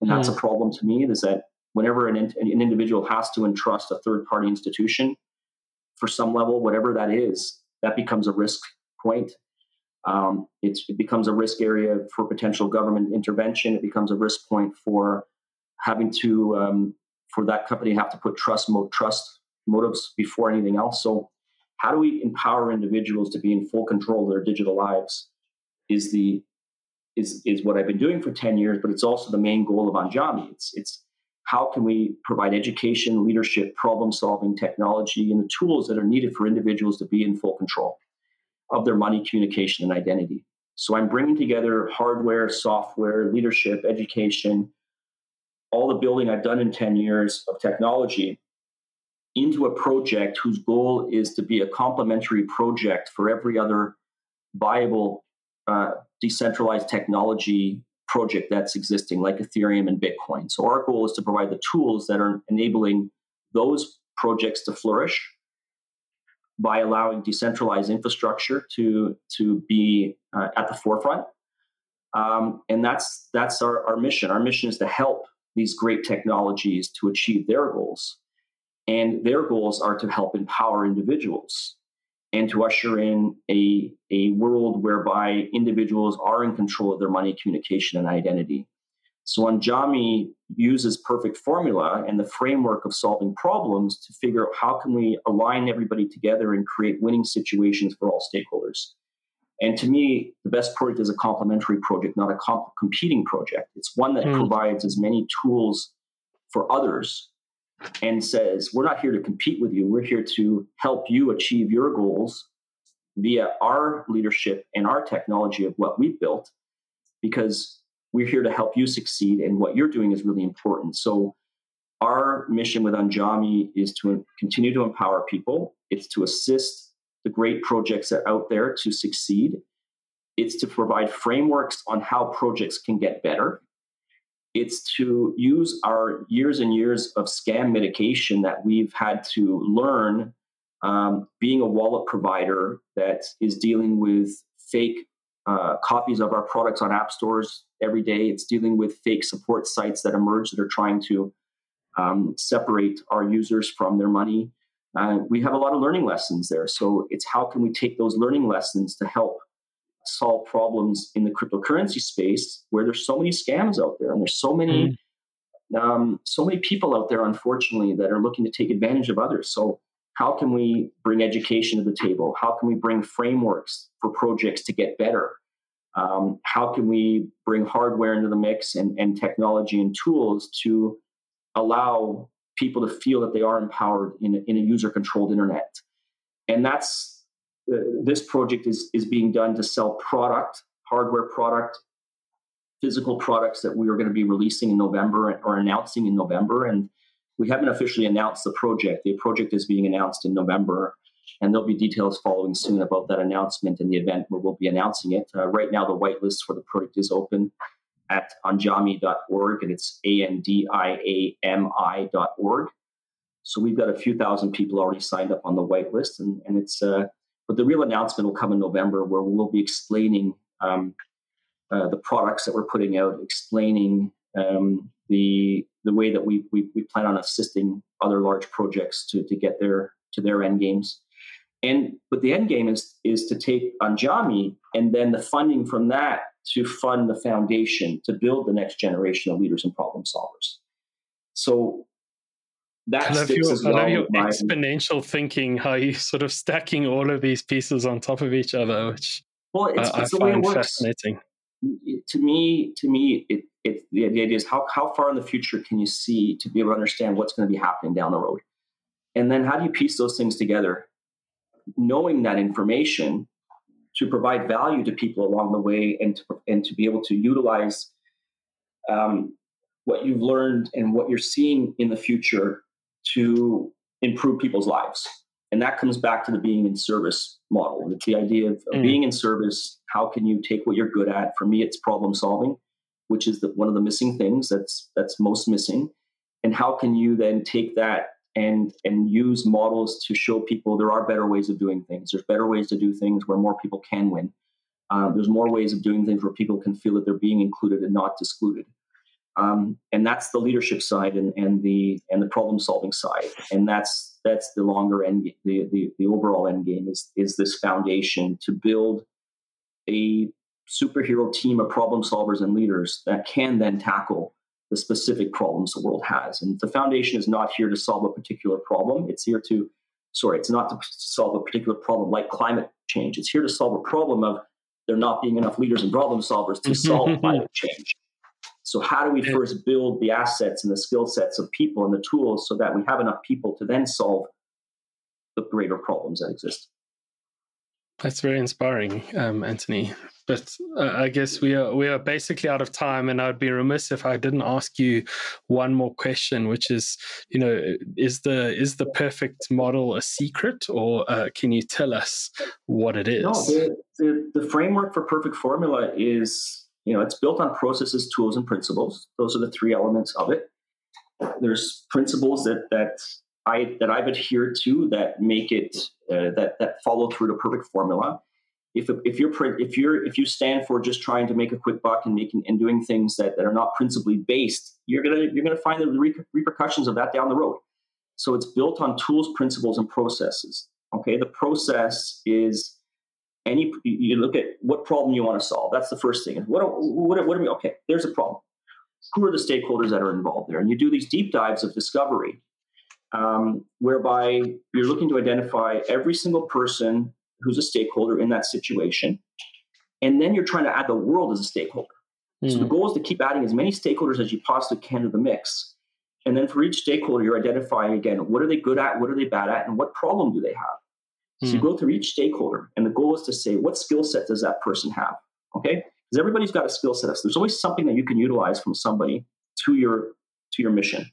And that's mm. a problem to me. Is that whenever an, an individual has to entrust a third party institution for some level, whatever that is, that becomes a risk point um, it becomes a risk area for potential government intervention. It becomes a risk point for having to um, for that company have to put trust mo- trust motives before anything else. So, how do we empower individuals to be in full control of their digital lives? Is the is is what I've been doing for ten years, but it's also the main goal of Andiami. It's it's how can we provide education, leadership, problem solving, technology, and the tools that are needed for individuals to be in full control of their money, communication, and identity. So I'm bringing together hardware, software, leadership, education, all the building I've done in 10 years of technology into a project whose goal is to be a complementary project for every other viable uh, decentralized technology project that's existing, like Ethereum and Bitcoin. So our goal is to provide the tools that are enabling those projects to flourish by allowing decentralized infrastructure to to be uh, at the forefront. Um, and that's that's our, our mission. Our mission is to help these great technologies to achieve their goals. And their goals are to help empower individuals and to usher in a, a world whereby individuals are in control of their money, communication, and identity. So Andiami uses perfect formula and the framework of solving problems to figure out how can we align everybody together and create winning situations for all stakeholders. And to me, the best project is a complementary project, not a comp- competing project. It's one that mm. provides as many tools for others and says, We're not here to compete with you. We're here to help you achieve your goals via our leadership and our technology of what we've built, because we're here to help you succeed. And what you're doing is really important. So, our mission with Andiami is to continue to empower people, it's to assist the great projects that are out there to succeed. It's to provide frameworks on how projects can get better it's to use our years and years of scam mitigation that we've had to learn um, being a wallet provider that is dealing with fake uh, copies of our products on app stores every day. It's dealing with fake support sites that emerge that are trying to um, separate our users from their money. Uh, we have a lot of learning lessons there. So it's how can we take those learning lessons to help solve problems in the cryptocurrency space where there's so many scams out there and there's so many mm. um, so many people out there unfortunately that are looking to take advantage of others. So how can we bring education to the table? How can we bring frameworks for projects to get better? Um, how can we bring hardware into the mix and, and technology and tools to allow people to feel that they are empowered in a, in a user controlled internet? And that's uh, this project is is being done to sell product, hardware product, physical products that we are going to be releasing in November or announcing in November. And we haven't officially announced the project. The project is being announced in November, and there'll be details following soon about that announcement and the event where we'll be announcing it. Uh, right now, the whitelist for the project is open at andiami.org, and it's A N D I A M I.org. So we've got a few thousand people already signed up on the whitelist, and, and it's uh, but the real announcement will come in November, where we'll be explaining um, uh, the products that we're putting out, explaining um, the the way that we, we, we plan on assisting other large projects to to get their to their end games. And but the end game is is to take Andiami and then the funding from that to fund the foundation to build the next generation of leaders and problem solvers. So that I love your, well I love your exponential thinking, how you sort of stacking all of these pieces on top of each other, which well, it's, uh, it's I find fascinating. To me, to me, it, it the, the idea is how how far in the future can you see to be able to understand what's going to be happening down the road, and then how do you piece those things together, knowing that information to provide value to people along the way, and to and to be able to utilize um, what you've learned and what you're seeing in the future to improve people's lives. And that comes back to the being in service model. It's the idea of, of mm. being in service. How can you take what you're good at? For me, it's problem solving, which is the, one of the missing things that's that's most missing. And how can you then take that and and use models to show people there are better ways of doing things. There's better ways to do things where more people can win. Um, there's more ways of doing things where people can feel that they're being included and not excluded. Um, and that's the leadership side and, and the and the problem solving side. And that's that's the longer end the, the the overall end game is is this foundation to build a superhero team of problem solvers and leaders that can then tackle the specific problems the world has. And the foundation is not here to solve a particular problem. It's here to sorry it's not to solve a particular problem like climate change. It's here to solve a problem of there not being enough leaders and problem solvers to solve climate change so, how do we first build the assets and the skill sets of people and the tools so that we have enough people to then solve the greater problems that exist? That's very inspiring, um, Anthony. but uh, I guess we are we are basically out of time, and I'd be remiss if I didn't ask you one more question, which is, you know, is the is the perfect model a secret, or uh, can you tell us what it is? No, the, the, the framework for perfect formula is, you know, it's built on processes, tools, and principles. Those are the three elements of it. There's principles that that I that I've adhered to that make it uh, that that follow through the perfect formula if if you're if you're if you stand for just trying to make a quick buck and making and doing things that, that are not principally based, you're gonna you're gonna find the repercussions of that down the road. So it's built on tools, principles, and processes. Okay, the process is any you look at what problem you want to solve. That's the first thing. What what what are we? Okay, there's a problem. Who are the stakeholders that are involved there? And you do these deep dives of discovery, um, whereby you're looking to identify every single person who's a stakeholder in that situation. And then you're trying to add the world as a stakeholder. Mm. So the hmm. goal is to keep adding as many stakeholders as you possibly can to the mix. And then for each stakeholder, you're identifying again what are they good at, what are they bad at, and what problem do they have. Mm. So you hmm. go through each stakeholder, and the goal is to say what skill set does that person have? Okay, because everybody's got a skill set. So there's always something that you can utilize from somebody to your to your mission.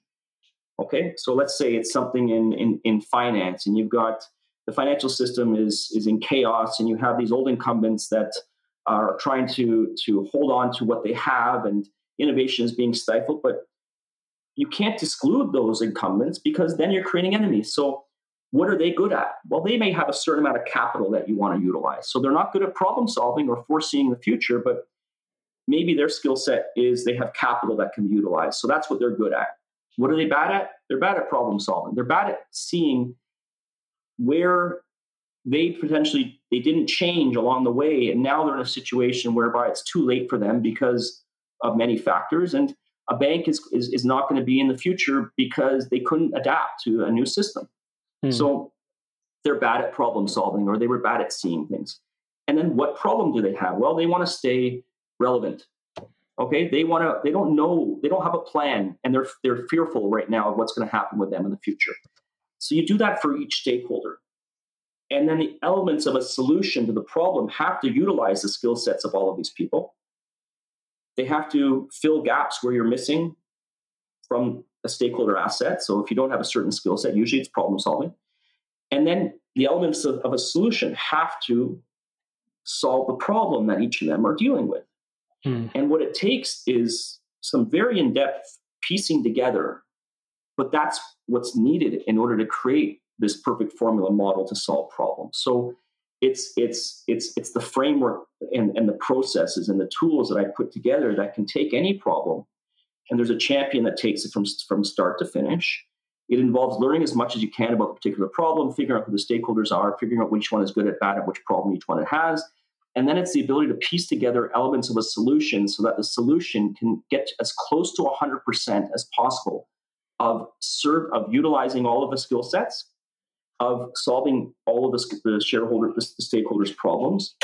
Okay, so let's say it's something in in, in finance, and you've got the financial system is is in chaos, and you have these old incumbents that are trying to to hold on to what they have, and innovation is being stifled. But you can't exclude those incumbents because then you're creating enemies. So what are they good at? Well, they may have a certain amount of capital that you want to utilize. So they're not good at problem solving or foreseeing the future, but maybe their skill set is they have capital that can be utilized. So that's what they're good at. What are they bad at? They're bad at problem solving. They're bad at seeing where they potentially they didn't change along the way and now they're in a situation whereby it's too late for them because of many factors and a bank is is, is not going to be in the future because they couldn't adapt to a new system hmm. so they're bad at problem solving or they were bad at seeing things and then what problem do they have well they want to stay relevant okay they want to they don't know they don't have a plan and they're they're fearful right now of what's going to happen with them in the future so you do that for each stakeholder. And then the elements of a solution to the problem have to utilize the skill sets of all of these people. They have to fill gaps where you're missing from a stakeholder asset. So if you don't have a certain skill set, usually it's problem solving. And then the elements of, of, a solution have to solve the problem that each of them are dealing with. Hmm. And what it takes is some very in depth piecing together but that's what's needed in order to create this perfect formula model to solve problems. So it's it's it's it's the framework and, and the processes and the tools that I put together that can take any problem. And there's a champion that takes it from, from start to finish. It involves learning as much as you can about the particular problem, figuring out who the stakeholders are, figuring out which one is good at bad at which problem each one it has. And then it's the ability to piece together elements of a solution so that the solution can get as close to 100% as possible of serve of utilizing all of the skill sets of solving all of the, the shareholder the, the stakeholders problems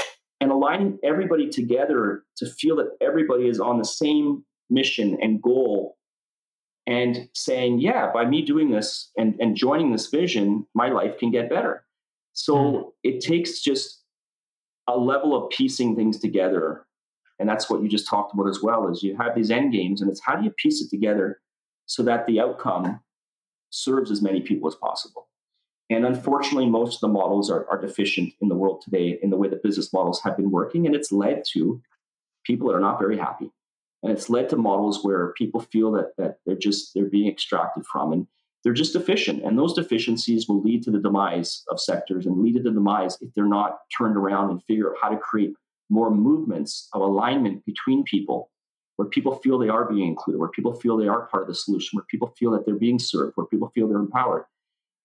and aligning everybody together to feel that everybody is on the same mission and goal and saying yeah by me doing this and, and joining this vision my life can get better so mm. it takes just a level of piecing things together and that's what you just talked about as well is you have these end games and it's how do you piece it together so that the outcome serves as many people as possible. And unfortunately, most of the models are, are deficient in the world today in the way that business models have been working. And it's led to people that are not very happy. And it's led to models where people feel that, that they're just they're being extracted from and they're just deficient. And those deficiencies will lead to the demise of sectors and lead to the demise if they're not turned around and figure out how to create more movements of alignment between people where people feel they are being included, where people feel they are part of the solution, where people feel that they're being served, where people feel they're empowered.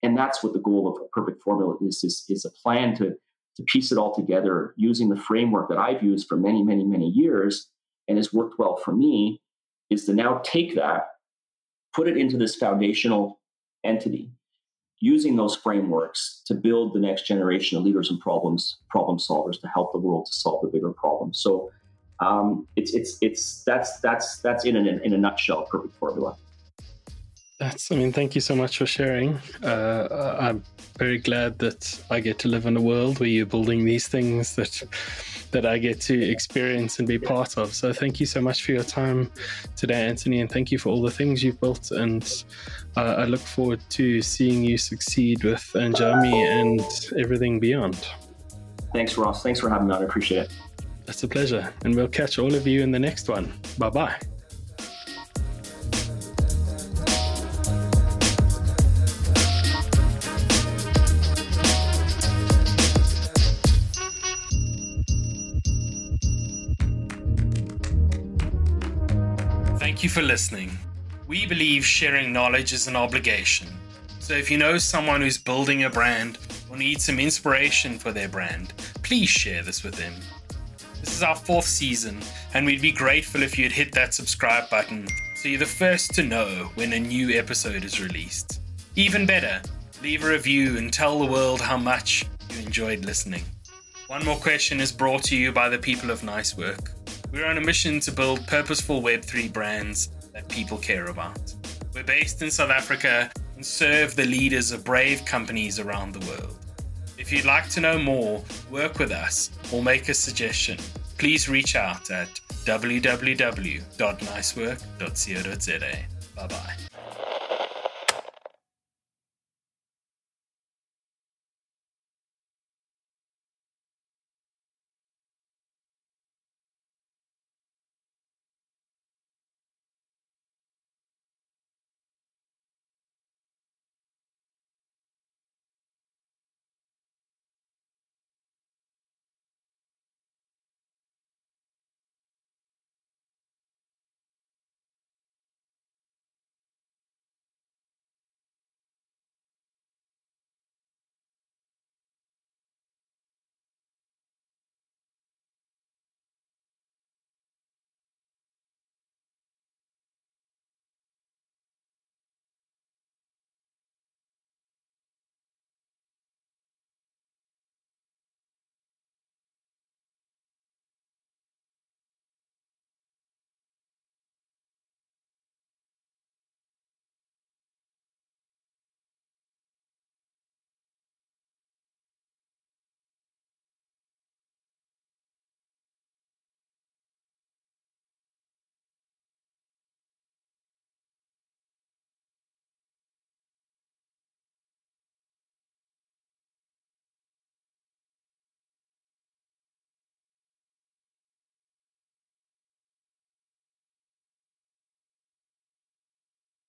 And that's what the goal of a perfect formula is, is, is a plan to, to piece it all together using the framework that I've used for many, many, many years and has worked well for me, is to now take that, put it into this foundational entity, using those frameworks to build the next generation of leaders and problems, problem solvers to help the world to solve the bigger problems. So um, it's it's it's that's that's that's in a, in a nutshell perfect formula. That's, I mean, thank you so much for sharing. Uh, I'm very glad that I get to live in a world where you're building these things that that I get to experience and be part of. So thank you so much for your time today, Anthony, and thank you for all the things you've built. And uh, I look forward to seeing you succeed with Andiami and everything beyond. Thanks, Ross. Thanks for having me on. I appreciate it. It's a pleasure. And we'll catch all of you in the next one. Bye bye. For listening. We believe sharing knowledge is an obligation. So if you know someone who's building a brand or needs some inspiration for their brand, please share this with them. This is our fourth season, and we'd be grateful if you'd hit that subscribe button so you're the first to know when a new episode is released. Even better, leave a review and tell the world how much you enjoyed listening. One More Question is brought to you by the people of Nice Work. We're on a mission to build purposeful Web3 brands that people care about. We're based in South Africa and serve the leaders of brave companies around the world. If you'd like to know more, work with us, or make a suggestion, please reach out at www.nicework.co.za. Bye bye.